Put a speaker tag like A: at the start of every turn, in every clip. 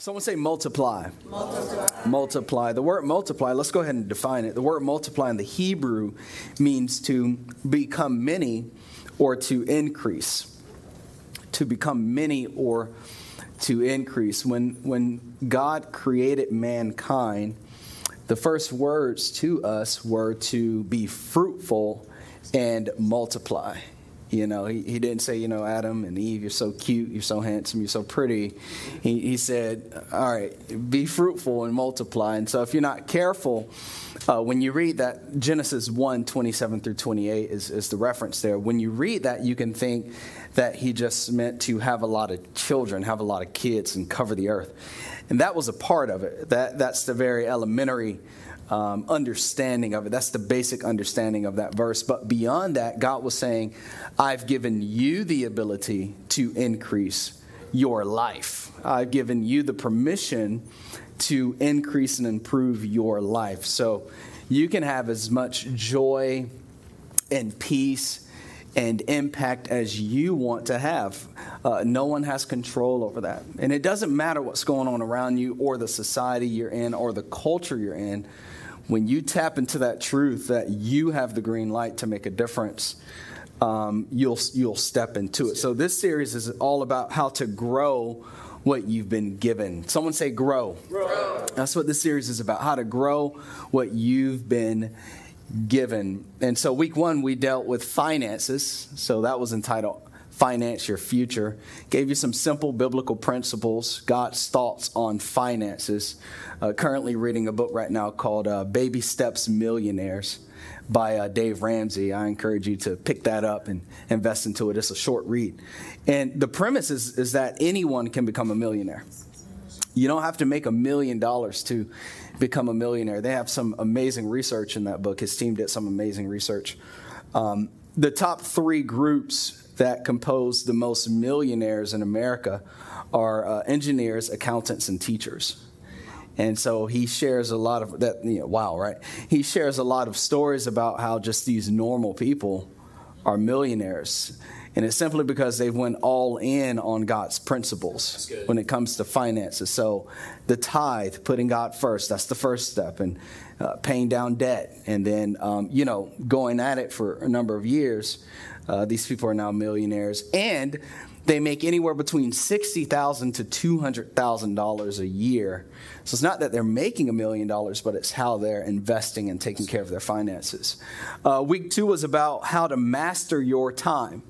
A: Someone say multiply. Multiply. Multiply. The word multiply, let's go ahead and define it. The word multiply in the Hebrew means to become many or to increase. To become many or to increase. When, when God created mankind, the first words to us were to be fruitful and multiply. You know, he, he didn't say, you know, Adam and Eve, you're so cute, you're so handsome, you're so pretty. He, he said, all right, be fruitful and multiply. And so if you're not careful, uh, when you read that, Genesis 1 27 through 28 is, is the reference there. When you read that, you can think that he just meant to have a lot of children, have a lot of kids, and cover the earth. And that was a part of it. That, that's the very elementary um, understanding of it. That's the basic understanding of that verse. But beyond that, God was saying, I've given you the ability to increase your life. I've given you the permission to increase and improve your life. So you can have as much joy and peace and impact as you want to have. Uh, no one has control over that. And it doesn't matter what's going on around you or the society you're in or the culture you're in when you tap into that truth that you have the green light to make a difference, um, you'll you'll step into it. So this series is all about how to grow what you've been given. Someone say grow. grow. That's what this series is about. How to grow what you've been given. And so week 1 we dealt with finances. So that was entitled finance your future. Gave you some simple biblical principles, God's thoughts on finances. Uh, currently reading a book right now called uh, Baby Steps Millionaires by uh, Dave Ramsey. I encourage you to pick that up and invest into it. It's a short read. And the premise is, is that anyone can become a millionaire. You don't have to make a million dollars to become a millionaire. They have some amazing research in that book. His team did some amazing research. Um, the top three groups that compose the most millionaires in America are uh, engineers, accountants, and teachers. And so he shares a lot of that, you know, wow, right? He shares a lot of stories about how just these normal people are millionaires. And it's simply because they've went all in on God's principles when it comes to finances. So the tithe, putting God first, that's the first step. And uh, paying down debt. And then, um, you know, going at it for a number of years. Uh, these people are now millionaires, and they make anywhere between sixty thousand to two hundred thousand dollars a year. So it's not that they're making a million dollars, but it's how they're investing and taking care of their finances. Uh, week two was about how to master your time.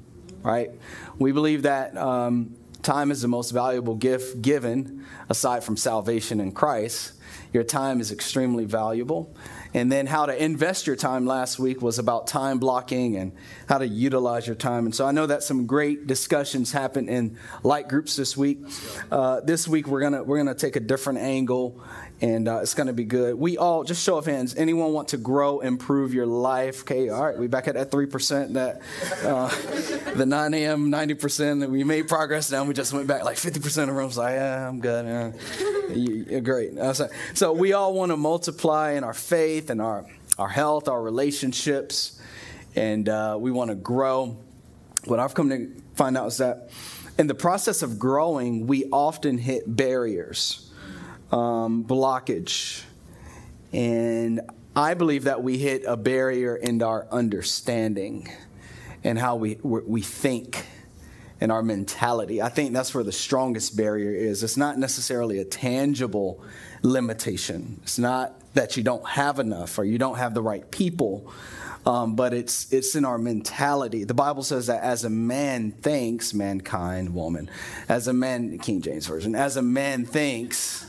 A: Right? We believe that um, time is the most valuable gift given, aside from salvation in Christ. Your time is extremely valuable. And then how to invest your time last week was about time blocking and how to utilize your time. And so I know that some great discussions happened in light groups this week. Uh, this week we're gonna we're gonna take a different angle and uh, it's going to be good. We all just show of hands. Anyone want to grow, improve your life? Okay, all right. We back at that three percent, that uh, the nine a.m. ninety percent that we made progress. Now we just went back like fifty percent of rooms. Like, yeah, I'm good. Yeah. You, great. So, so we all want to multiply in our faith and our our health, our relationships, and uh, we want to grow. What I've come to find out is that in the process of growing, we often hit barriers um, blockage. And I believe that we hit a barrier in our understanding and how we, we think and our mentality. I think that's where the strongest barrier is. It's not necessarily a tangible limitation, it's not that you don't have enough or you don't have the right people. Um, but it's it's in our mentality. The Bible says that as a man thinks, mankind, woman, as a man, King James version, as a man thinks,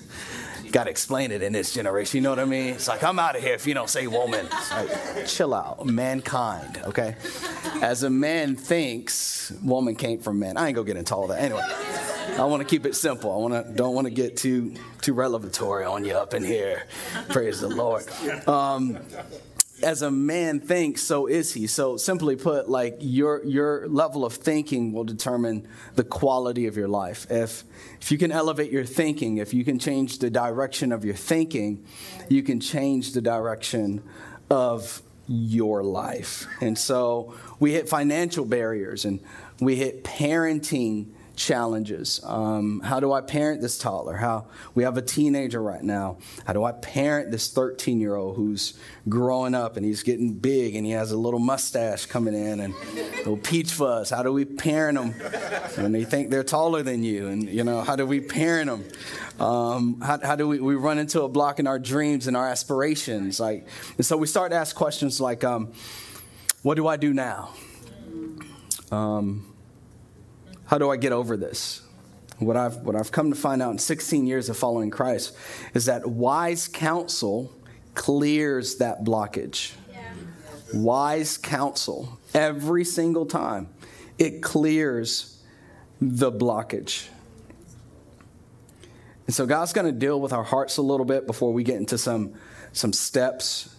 A: got to explain it in this generation. You know what I mean? It's like, I'm out of here if you don't say woman. Like, chill out. Mankind, okay? As a man thinks, woman came from man. I ain't gonna get into all that. Anyway, I want to keep it simple. I want to don't want to get too too revelatory on you up in here. Praise the Lord. Um, as a man thinks, so is he. So simply put, like your your level of thinking will determine the quality of your life. If if you can elevate your thinking, if you can change the direction of your thinking, you can change the direction of your life. And so we hit financial barriers and we hit parenting challenges. Um, how do I parent this toddler? How we have a teenager right now. How do I parent this 13 year old who's growing up and he's getting big and he has a little mustache coming in and little peach fuzz? How do we parent them when they think they're taller than you? And you know, how do we parent them? Um, how, how, do we, we run into a block in our dreams and our aspirations? Like, and so we start to ask questions like, um, what do I do now? Um, how do I get over this? What I've, what I've come to find out in 16 years of following Christ is that wise counsel clears that blockage. Yeah. Wise counsel, every single time, it clears the blockage. And so God's going to deal with our hearts a little bit before we get into some, some steps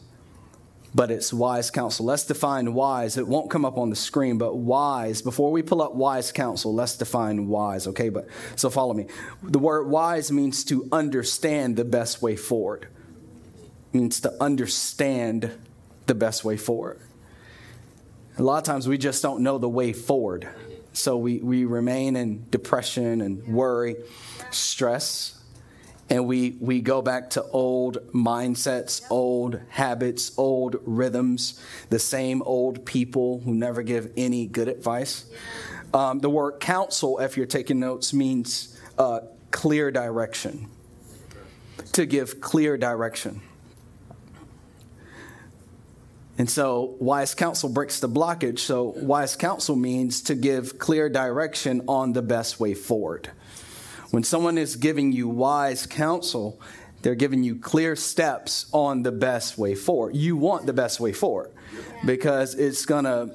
A: but it's wise counsel. Let's define wise. It won't come up on the screen, but wise. Before we pull up wise counsel, let's define wise, okay? But so follow me. The word wise means to understand the best way forward. It means to understand the best way forward. A lot of times we just don't know the way forward. So we, we remain in depression and worry, stress, and we, we go back to old mindsets, old habits, old rhythms, the same old people who never give any good advice. Um, the word counsel, if you're taking notes, means uh, clear direction. To give clear direction. And so, wise counsel breaks the blockage. So, wise counsel means to give clear direction on the best way forward. When someone is giving you wise counsel, they're giving you clear steps on the best way forward. You want the best way forward because it's going to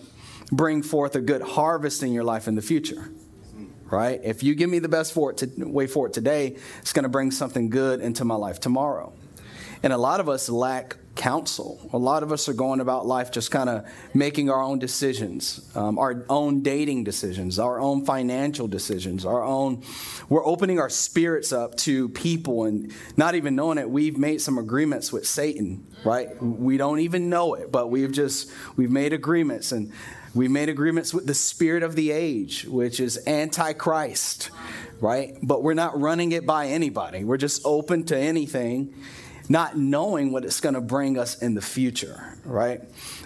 A: bring forth a good harvest in your life in the future. Right? If you give me the best for to, way forward today, it's going to bring something good into my life tomorrow. And a lot of us lack counsel. A lot of us are going about life just kind of making our own decisions, um, our own dating decisions, our own financial decisions, our own. We're opening our spirits up to people and not even knowing it. We've made some agreements with Satan, right? We don't even know it, but we've just we've made agreements and. we've made agreements with the spirit of the age, which is antichrist, right? But we're not running it by anybody. We're just open to anything not knowing what it's going to bring us in the future, right?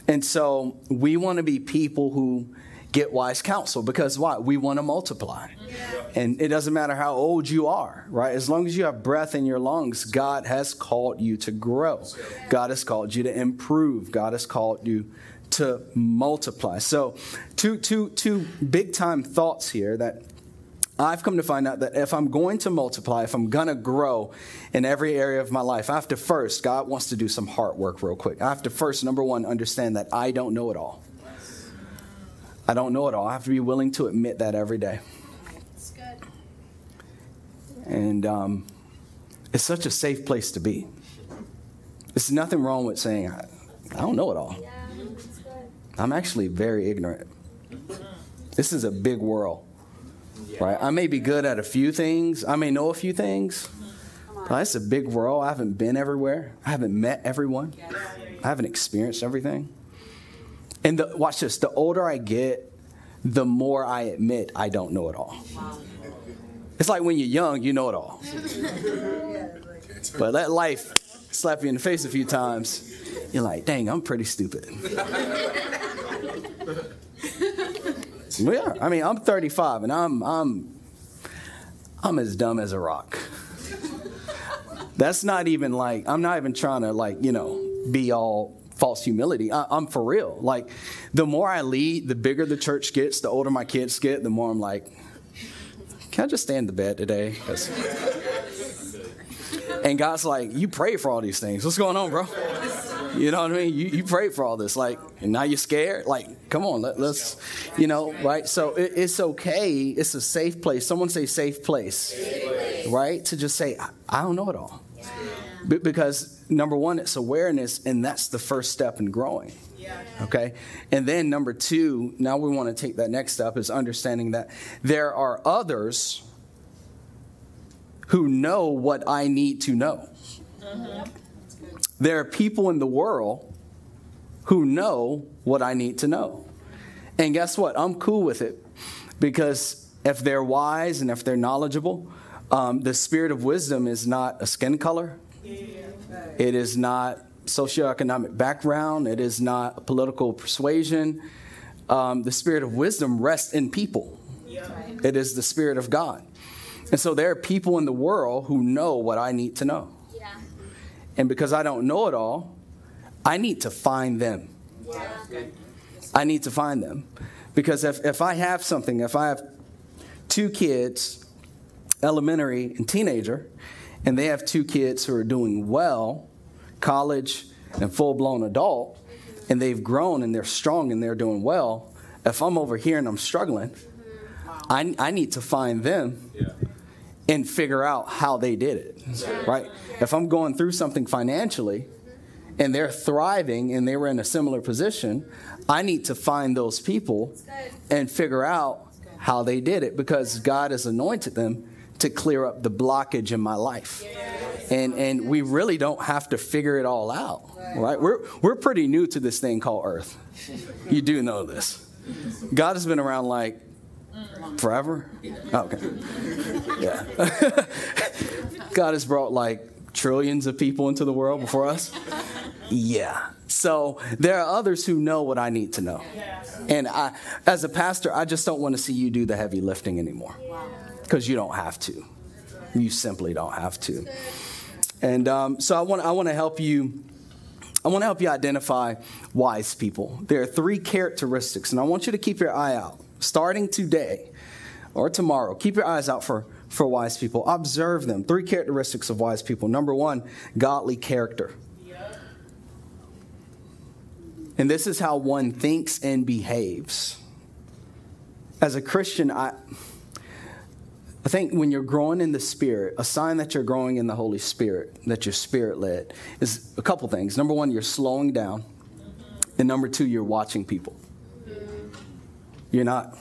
A: And so we want to be people who get wise counsel because why? We want to multiply. Yeah. And it doesn't matter how old you are, right? As long as you have breath in your lungs, God has called you to grow. God has called you to improve. God has called you to multiply. So, two, two, two big time thoughts here that I've come to find out that if I'm going to multiply, if I'm going to grow in every area of my life, I have to first, God wants to do some heart work real quick. I have to first, number one, understand that I don't know it all. I don't know it all. I have to be willing to admit that every day. That's good. And um, it's such a safe place to be. There's nothing wrong with saying, I, I don't know it all. Yeah, I'm actually very ignorant. This is a big world right? I may be good at a few things, I may know a few things, but it's a big world. I haven't been everywhere, I haven't met everyone, I haven't experienced everything. And the, watch this the older I get, the more I admit I don't know it all. It's like when you're young, you know it all. But let life slap you in the face a few times, you're like, dang, I'm pretty stupid. Yeah, I mean, I'm 35 and I'm I'm I'm as dumb as a rock. That's not even like I'm not even trying to like you know be all false humility. I, am for real. Like the more I lead, the bigger the church gets, the older my kids get, the more I'm like, can I just stay in the bed today? And God's like, you pray for all these things. What's going on, bro? You know what I mean? You, you for all this, like, and now you're scared. Like, come on, let, us you know, right? So it, it's okay. It's a safe place. Someone say safe place, safe place. right? To just say, I, I don't know it all, yeah. B- because number one, it's awareness, and that's the first step in growing. Okay? And then number two, now we want to take that next step is understanding that there are others who know what I need to know. Mm-hmm. There are people in the world who know what I need to know. And guess what? I'm cool with it because if they're wise and if they're knowledgeable, um, the spirit of wisdom is not a skin color. It is not socioeconomic background. It is not political persuasion. Um, the spirit of wisdom rests in people. It is the spirit of God. And so there are people in the world who know what I need to know. Yeah. And because I don't know it all, I need to find them. I need to find them. Because if, if I have something, if I have two kids, elementary and teenager, and they have two kids who are doing well, college and full blown adult, and they've grown and they're strong and they're doing well, if I'm over here and I'm struggling, I, I need to find them and figure out how they did it, right? If I'm going through something financially and they're thriving and they were in a similar position, I need to find those people and figure out how they did it because God has anointed them to clear up the blockage in my life. And, and we really don't have to figure it all out, right? We're, we're pretty new to this thing called Earth. You do know this. God has been around like forever? Oh, okay. Yeah. God has brought like trillions of people into the world before us. Yeah. So there are others who know what I need to know. And I, as a pastor, I just don't want to see you do the heavy lifting anymore because you don't have to. You simply don't have to. And um, so I want, I want to help you. I want to help you identify wise people. There are three characteristics, and I want you to keep your eye out starting today or tomorrow. Keep your eyes out for, for wise people. Observe them. Three characteristics of wise people. Number one, godly character. And this is how one thinks and behaves. As a Christian, I, I think when you're growing in the Spirit, a sign that you're growing in the Holy Spirit, that you're Spirit led, is a couple things. Number one, you're slowing down. And number two, you're watching people. You're not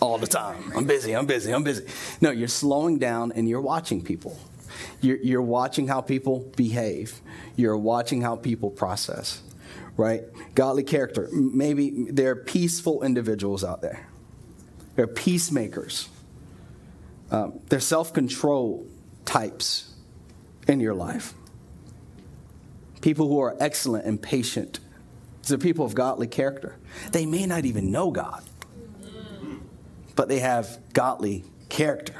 A: all the time. I'm busy, I'm busy, I'm busy. No, you're slowing down and you're watching people. You're, you're watching how people behave. You're watching how people process, right? Godly character. Maybe there are peaceful individuals out there, they're peacemakers, um, they're self control types in your life. People who are excellent and patient. These are people of godly character. They may not even know God, but they have godly character.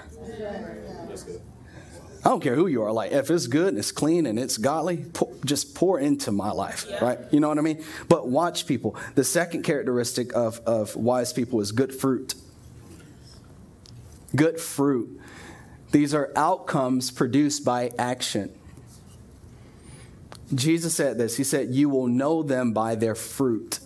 A: I don't care who you are. Like, if it's good and it's clean and it's godly, pour, just pour into my life, yeah. right? You know what I mean? But watch people. The second characteristic of, of wise people is good fruit. Good fruit. These are outcomes produced by action. Jesus said this He said, You will know them by their fruit.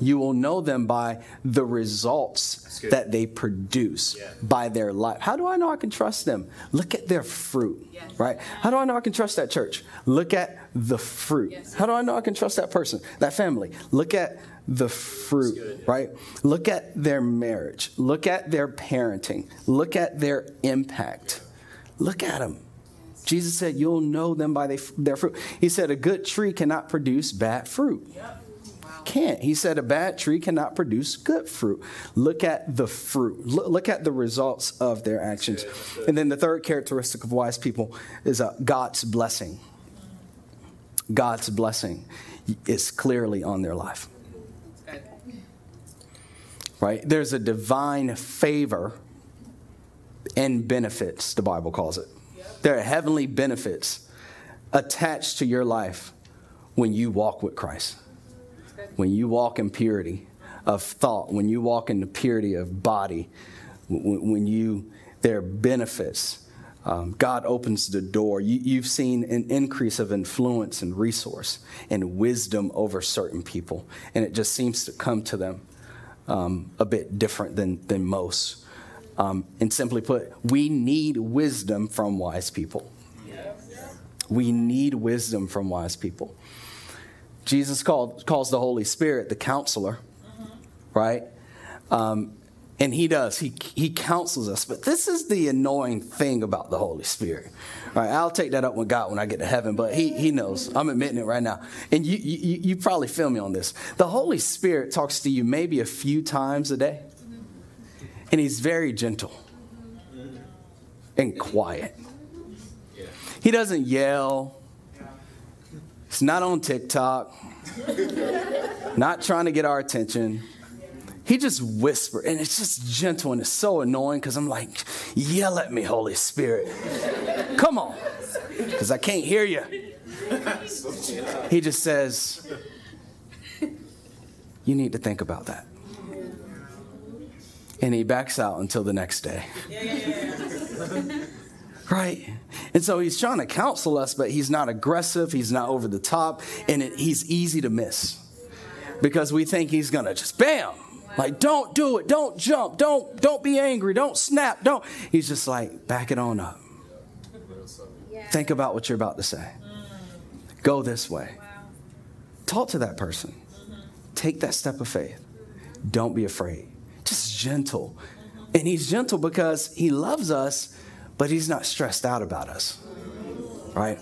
A: You will know them by the results that they produce yeah. by their life. How do I know I can trust them? Look at their fruit, yes. right? How do I know I can trust that church? Look at the fruit. Yes. How do I know I can trust that person, that family? Look at the fruit, right? Look at their marriage. Look at their parenting. Look at their impact. Look at them. Jesus said, You'll know them by their fruit. He said, A good tree cannot produce bad fruit. Yep can't. He said a bad tree cannot produce good fruit. Look at the fruit. Look, at the results of their actions. And then the third characteristic of wise people is uh, God's blessing. God's blessing is clearly on their life. Right? There's a divine favor and benefits, the Bible calls it. There are heavenly benefits attached to your life when you walk with Christ when you walk in purity of thought, when you walk in the purity of body, when, you, there are benefits. Um, God opens the door. You, have seen an increase of influence and resource and wisdom over certain people, and it just seems to come to them um, a bit different than, than most. Um, and simply put, we need wisdom from wise people. We need wisdom from wise people. Jesus called, calls the Holy Spirit the counselor, mm-hmm. right? Um, and he does. He, he counsels us. But this is the annoying thing about the Holy Spirit. All right, I'll take that up with God when I get to heaven, but he, he knows. I'm admitting it right now. And you, you, you probably feel me on this. The Holy Spirit talks to you maybe a few times a day. And he's very gentle and quiet. He doesn't yell. He's not on TikTok, not trying to get our attention. He just whispered, and it's just gentle and it's so annoying because I'm like, yell at me, Holy Spirit. Come on, because I can't hear you. He just says, You need to think about that. And he backs out until the next day. Right? And so he's trying to counsel us, but he's not aggressive, he's not over the top, and it, he's easy to miss. Because we think he's to just bam! Like don't do it. Don't jump. Don't don't be angry. Don't snap. Don't. He's just like back it on up. Think about what you're about to say. Go this way. Talk to that person. Take that step of faith. Don't be afraid. Just gentle. And he's gentle because he loves us but he's not stressed out about us. Right?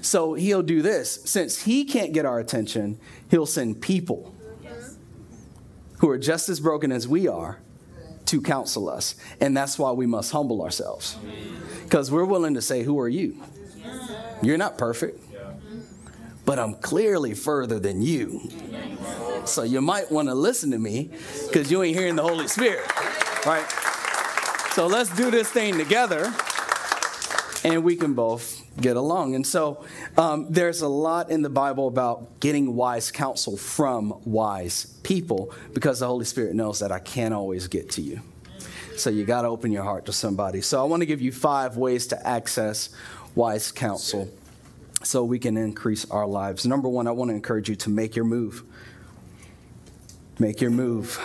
A: So he'll do this. Since he can't get our attention, he'll send people who are just as broken as we are to counsel us. And that's why we must humble ourselves. Because we're willing to say, Who are you? You're not perfect, but I'm clearly further than you. So you might want to listen to me because you ain't hearing the Holy Spirit. Right? So let's do this thing together and we can both get along. And so um, there's a lot in the Bible about getting wise counsel from wise people because the Holy Spirit knows that I can't always get to you. So you got to open your heart to somebody. So I want to give you five ways to access wise counsel so we can increase our lives. Number one, I want to encourage you to make your move. Make your move.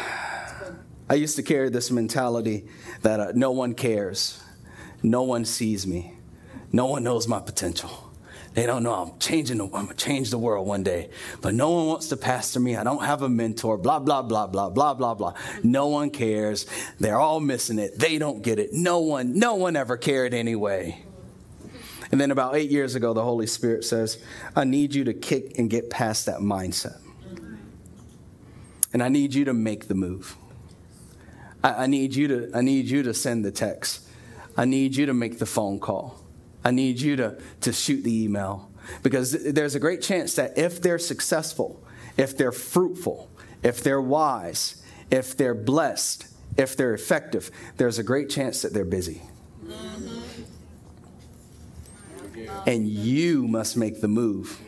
A: I used to carry this mentality that uh, no one cares, no one sees me. No one knows my potential. They don't know I'm changing. The, I'm gonna change the world one day, but no one wants to pastor me. I don't have a mentor. Blah blah blah blah blah blah blah. No one cares. They're all missing it. They don't get it. No one. No one ever cared anyway. And then about eight years ago, the Holy Spirit says, "I need you to kick and get past that mindset, and I need you to make the move. I, I need you to. I need you to send the text. I need you to make the phone call." I need you to, to shoot the email because there's a great chance that if they're successful, if they're fruitful, if they're wise, if they're blessed, if they're effective, there's a great chance that they're busy. And you must make the move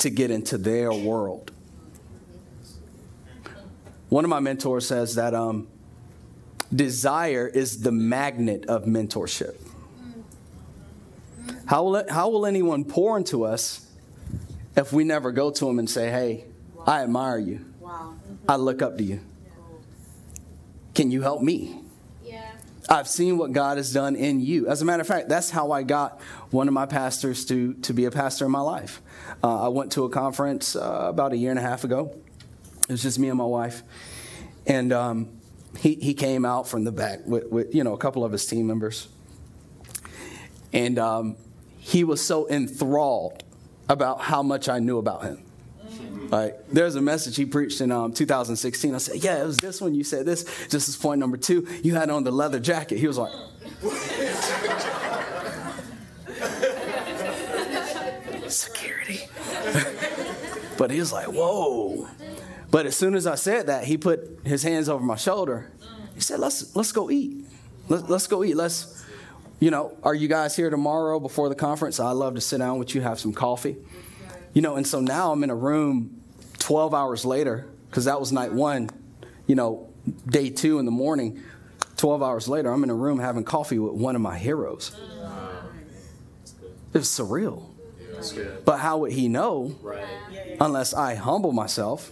A: to get into their world. One of my mentors says that um, desire is the magnet of mentorship. How will, it, how will anyone pour into us if we never go to them and say, hey, I admire you? Wow. I look up to you. Can you help me? Yeah. I've seen what God has done in you. As a matter of fact, that's how I got one of my pastors to, to be a pastor in my life. Uh, I went to a conference uh, about a year and a half ago. It was just me and my wife. And um, he, he came out from the back with, with, you know, a couple of his team members. And um, he was so enthralled about how much I knew about him. Like, there's a message he preached in um, 2016. I said, Yeah, it was this one. You said this. Just as point number two, you had on the leather jacket. He was like, Security. but he was like, Whoa. But as soon as I said that, he put his hands over my shoulder. He said, Let's, let's go eat. Let, let's go eat. Let's, you know, are you guys here tomorrow before the conference? I'd love to sit down with you, have some coffee. You know, and so now I'm in a room 12 hours later, because that was night one, you know, day two in the morning. 12 hours later, I'm in a room having coffee with one of my heroes. It was surreal. But how would he know unless I humble myself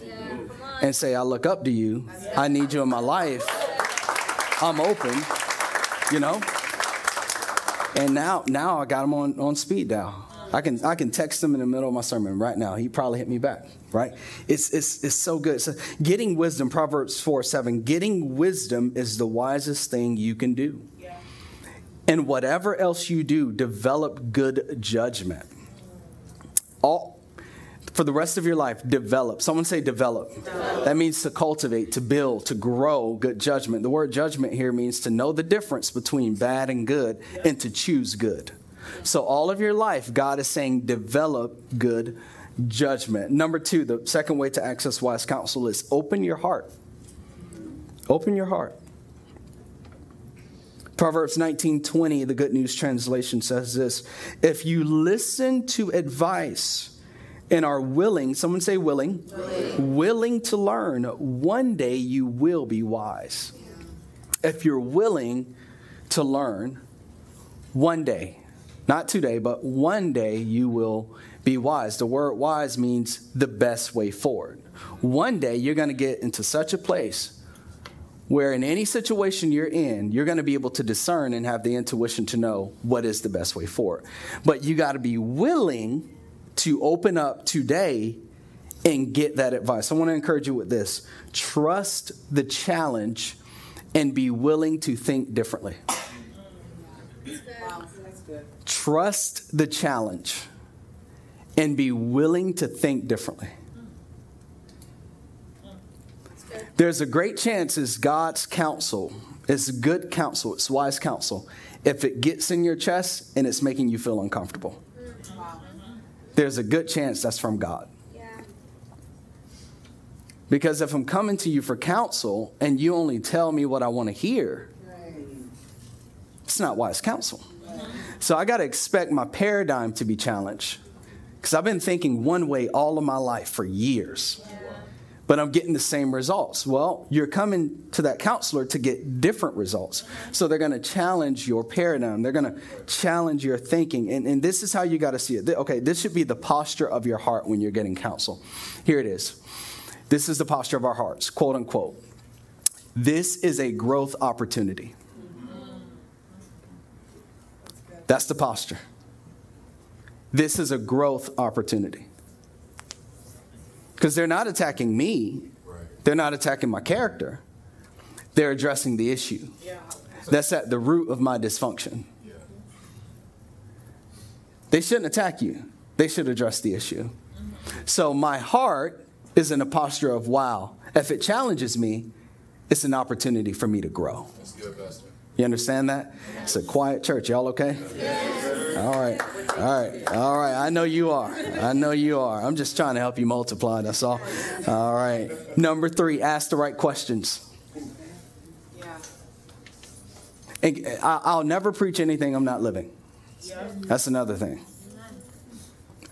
A: and say, I look up to you, I need you in my life, I'm open, you know? And now, now I got him on, on speed dial. I can I can text him in the middle of my sermon right now. He probably hit me back. Right? It's it's it's so good. So getting wisdom, Proverbs four seven. Getting wisdom is the wisest thing you can do. And whatever else you do, develop good judgment. All for the rest of your life, develop. Someone say develop. develop. That means to cultivate, to build, to grow good judgment. The word judgment here means to know the difference between bad and good and to choose good. So, all of your life, God is saying develop good judgment. Number two, the second way to access wise counsel is open your heart. Open your heart. Proverbs 19:20, the Good News translation says this, if you listen to advice and are willing, someone say willing, willing, willing to learn, one day you will be wise. If you're willing to learn, one day, not today, but one day you will be wise. The word wise means the best way forward. One day you're going to get into such a place where in any situation you're in, you're going to be able to discern and have the intuition to know what is the best way forward. But you got to be willing to open up today and get that advice. I want to encourage you with this trust the challenge and be willing to think differently. Trust the challenge and be willing to think differently. There's a great chance it's God's counsel, it's good counsel, it's wise counsel, if it gets in your chest and it's making you feel uncomfortable. There's a good chance that's from God. Because if I'm coming to you for counsel and you only tell me what I want to hear, it's not wise counsel. So I got to expect my paradigm to be challenged. Because I've been thinking one way all of my life for years but I'm getting the same results. Well, you're coming to that counselor to get different results. So they're going to challenge your paradigm, they're going to challenge your thinking. And, and this is how you got to see it. Okay, this should be the posture of your heart when you're getting counsel. Here it is. This is the posture of our hearts, quote unquote. This is a growth opportunity. That's the posture. This is a growth opportunity. Because they're not attacking me, they're not attacking my character, they're addressing the issue. That's at the root of my dysfunction. They shouldn't attack you, they should address the issue. So my heart is in a posture of wow. If it challenges me, it's an opportunity for me to grow. You understand that? It's a quiet church. Y'all okay? All right. All right. All right. I know you are. I know you are. I'm just trying to help you multiply. That's all. All right. Number three, ask the right questions. And I'll never preach anything I'm not living. That's another thing.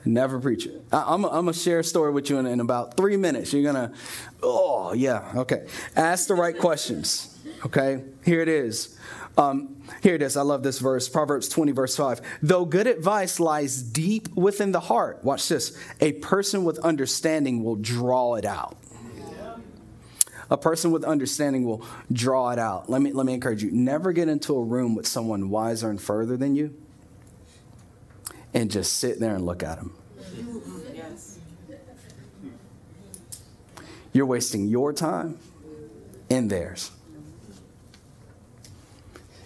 A: Never preach it. I, am going to share a story with you in, in about three minutes. You're going to, oh, yeah, okay. Ask the right questions. Okay, here it is. Um, here it is. I love this verse. Proverbs 20, verse 5. Though good advice lies deep within the heart, watch this. A person with understanding will draw it out. A person with understanding will draw it out. Let me, let me encourage you never get into a room with someone wiser and further than you and just sit there and look at them. You're wasting your time and theirs.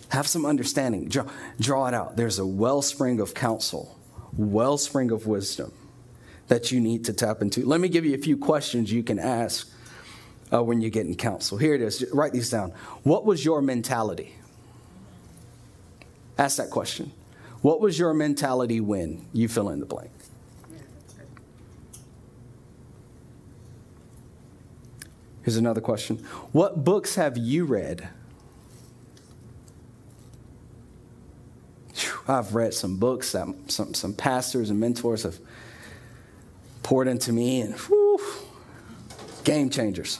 A: Have some understanding. Draw, draw it out. There's a wellspring of counsel, wellspring of wisdom that you need to tap into. Let me give you a few questions you can ask uh, when you're getting counsel. Here it is. Write these down. What was your mentality? Ask that question. What was your mentality when you fill in the blank? Here's another question. What books have you read I've read some books that some, some pastors and mentors have poured into me, and whew, game changers.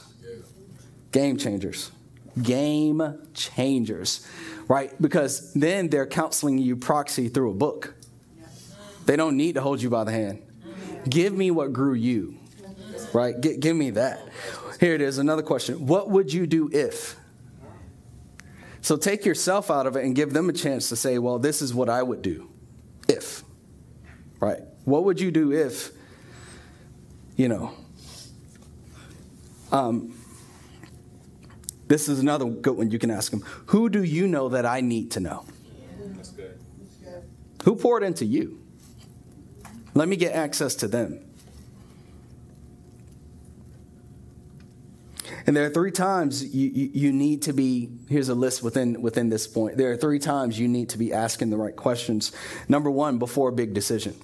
A: Game changers. Game changers, right? Because then they're counseling you proxy through a book. They don't need to hold you by the hand. Give me what grew you, right? G- give me that. Here it is, another question. What would you do if? So take yourself out of it and give them a chance to say, well, this is what I would do if. Right? What would you do if, you know? Um, this is another good one you can ask them. Who do you know that I need to know? Who poured into you? Let me get access to them. And there are three times you, you, you, need to be, here's a list within, within this point. There are three times you need to be asking the right questions. Number one, before a big decision.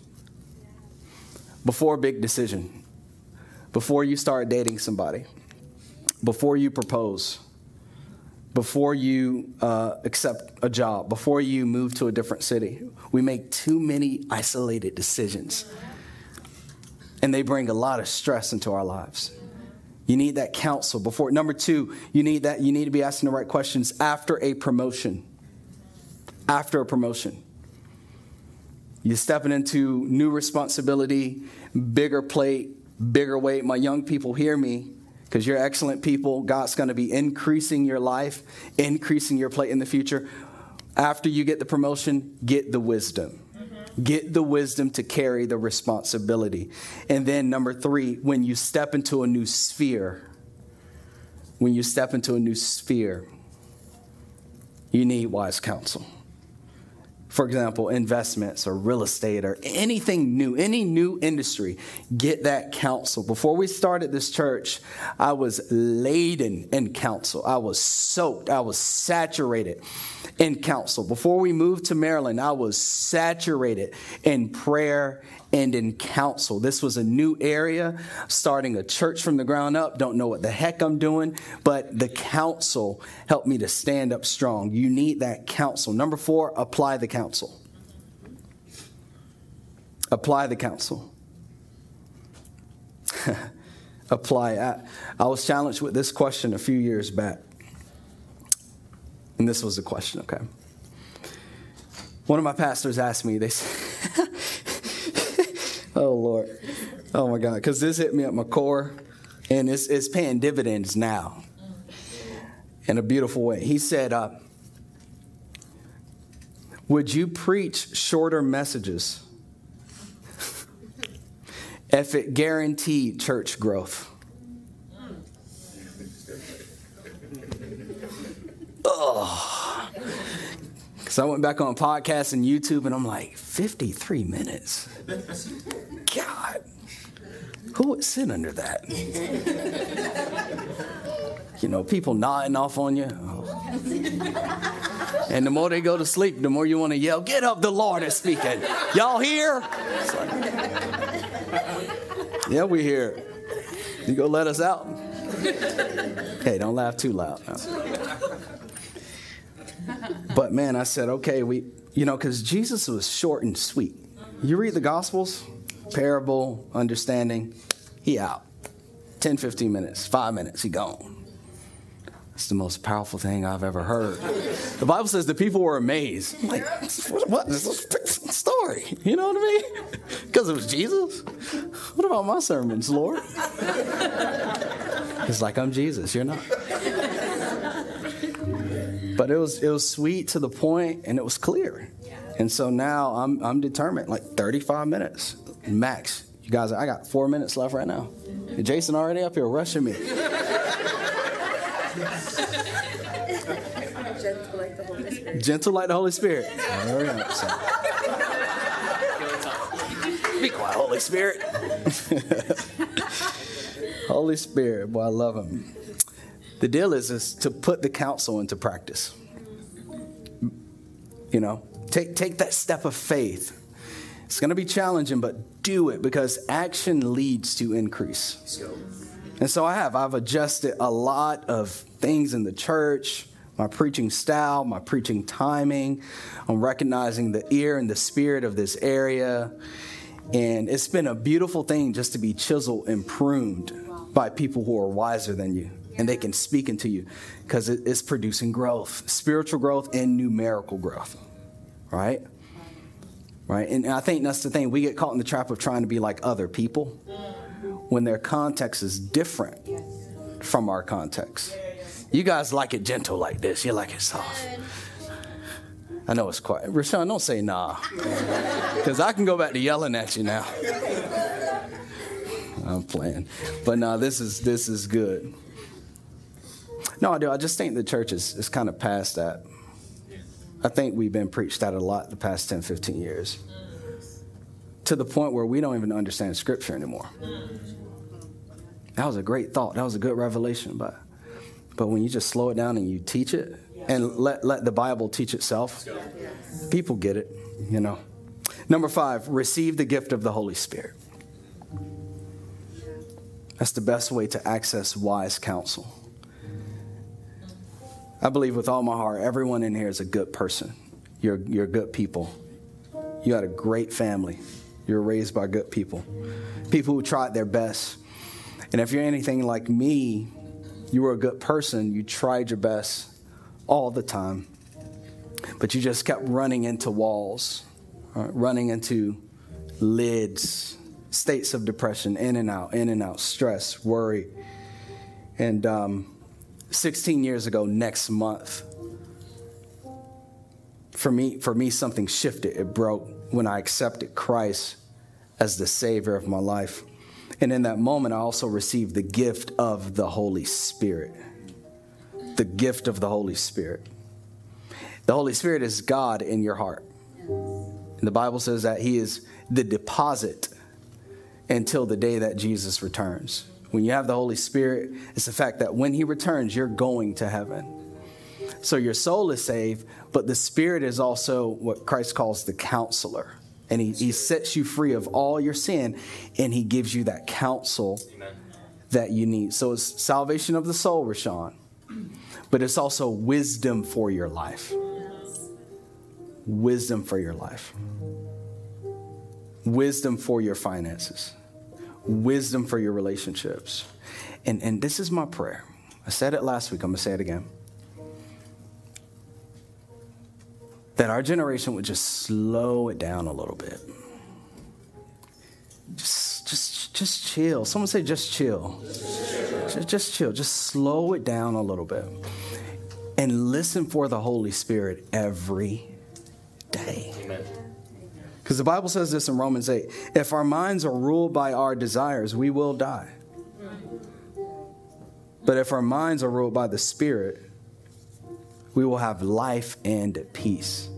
A: Before a big decision. Before you start dating somebody. Before you propose. Before you uh, accept a job. Before you move to a different city. We make too many isolated decisions. And they bring a lot of stress into our lives. You need that counsel before. Number two, you need that. You need to be asking the right questions after a promotion. After a promotion, you're stepping into new responsibility, bigger plate, bigger weight. My young people, hear me, because you're excellent people. God's going to be increasing your life, increasing your plate in the future. After you get the promotion, get the wisdom. Get the wisdom to carry the responsibility. And then, number three, when you step into a new sphere, when you step into a new sphere, you need wise counsel for example, investments or real estate or anything new, any new industry, get that counsel. Before we started this church, I was laden in counsel. I was soaked. I was saturated in counsel. Before we moved to Maryland, I was saturated in prayer and in counsel. This was a new area, starting a church from the ground up. Don't know what the heck I'm doing, but the counsel helped me to stand up strong. You need that counsel. Number four, apply the counsel. Apply the counsel. apply. I, I was challenged with this question a few years back. And this was the question, okay? One of my pastors asked me, they said. Oh, my God. Because this hit me at my core, and it's, it's paying dividends now in a beautiful way. He said, uh, Would you preach shorter messages if it guaranteed church growth? Oh. Because I went back on podcasts and YouTube and I'm like, 53 minutes. Who would sit under that? you know, people nodding off on you. And the more they go to sleep, the more you want to yell, Get up, the Lord is speaking. Y'all here? Like, yeah, we here. You go let us out? hey, don't laugh too loud. But man, I said, okay, we, you know, because Jesus was short and sweet. You read the Gospels, parable, understanding, he out. 10, 15 minutes, five minutes, he gone. It's the most powerful thing I've ever heard. The Bible says the people were amazed. I'm like, what, what is this story? You know what I mean? Because it was Jesus? What about my sermons, Lord? It's like, I'm Jesus, you're not. But it was, it was sweet to the point and it was clear. And so now I'm, I'm determined, like 35 minutes max. You guys, I got four minutes left right now. Jason already up here rushing me. Gentle like the Holy Spirit. Gentle like the Holy Spirit. Be quiet, Holy Spirit. Holy Spirit, boy, I love him. The deal is, is to put the counsel into practice. You know, take, take that step of faith it's going to be challenging, but do it because action leads to increase. And so I have. I've adjusted a lot of things in the church, my preaching style, my preaching timing. I'm recognizing the ear and the spirit of this area. And it's been a beautiful thing just to be chiseled and pruned by people who are wiser than you. And they can speak into you because it's producing growth, spiritual growth and numerical growth, right? right? And I think that's the thing. We get caught in the trap of trying to be like other people when their context is different from our context. You guys like it gentle like this, you like it soft. I know it's quiet. Rashawn, don't say nah, because I can go back to yelling at you now. I'm playing, but no, this is this is good. No, I do. I just think the church is, is kind of past that. I think we've been preached at a lot the past 10, 15 years to the point where we don't even understand scripture anymore. That was a great thought. That was a good revelation, but But when you just slow it down and you teach it and let, let the Bible teach itself, people get it, you know. Number five, receive the gift of the Holy Spirit. That's the best way to access wise counsel. I believe with all my heart, everyone in here is a good person. You're, you're good people. You got a great family. You're raised by good people, people who tried their best. And if you're anything like me, you were a good person. You tried your best all the time, but you just kept running into walls, right? running into lids, states of depression, in and out, in and out, stress, worry. And um, 16 years ago, next month, for me, for me, something shifted. It broke when I accepted Christ as the Savior of my life. And in that moment, I also received the gift of the Holy Spirit. The gift of the Holy Spirit. The Holy Spirit is God in your heart. And the Bible says that He is the deposit until the day that Jesus returns. When you have the Holy Spirit, it's the fact that when He returns, you're going to heaven. So your soul is saved, but the Spirit is also what Christ calls the counselor and he, he sets you free of all your sin and he gives you that counsel Amen. that you need so it's salvation of the soul rashawn but it's also wisdom for your life wisdom for your life wisdom for your finances wisdom for your relationships and, and this is my prayer i said it last week i'm going to say it again that our generation would just slow it down a little bit. Just, just, just chill. Someone say, just chill. Just, just chill. Just slow it down a little bit, and listen for the Holy Spirit every day. Because the Bible says this in Romans 8 if our minds are ruled by our desires, we will die. But if our minds are ruled by the Spirit, we will have life and peace.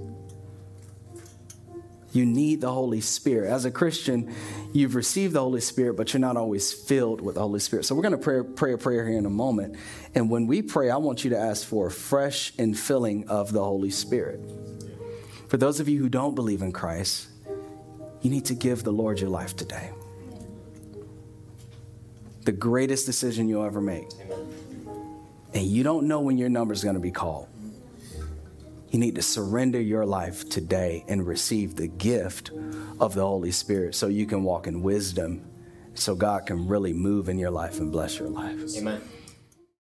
A: You need the Holy Spirit. As a Christian, you've received the Holy Spirit, but you're not always filled with the Holy Spirit. So we're going to pray, pray a prayer here in a moment. And when we pray, I want you to ask for a fresh infilling of the Holy Spirit. For those of you who don't believe in Christ, you need to give the Lord your life today. The greatest decision you'll ever make. And you don't know when your number is going to be called. You need to surrender your life today and receive the gift of the Holy Spirit so you can walk in wisdom, so God can really move in your life and bless your life.
B: Amen.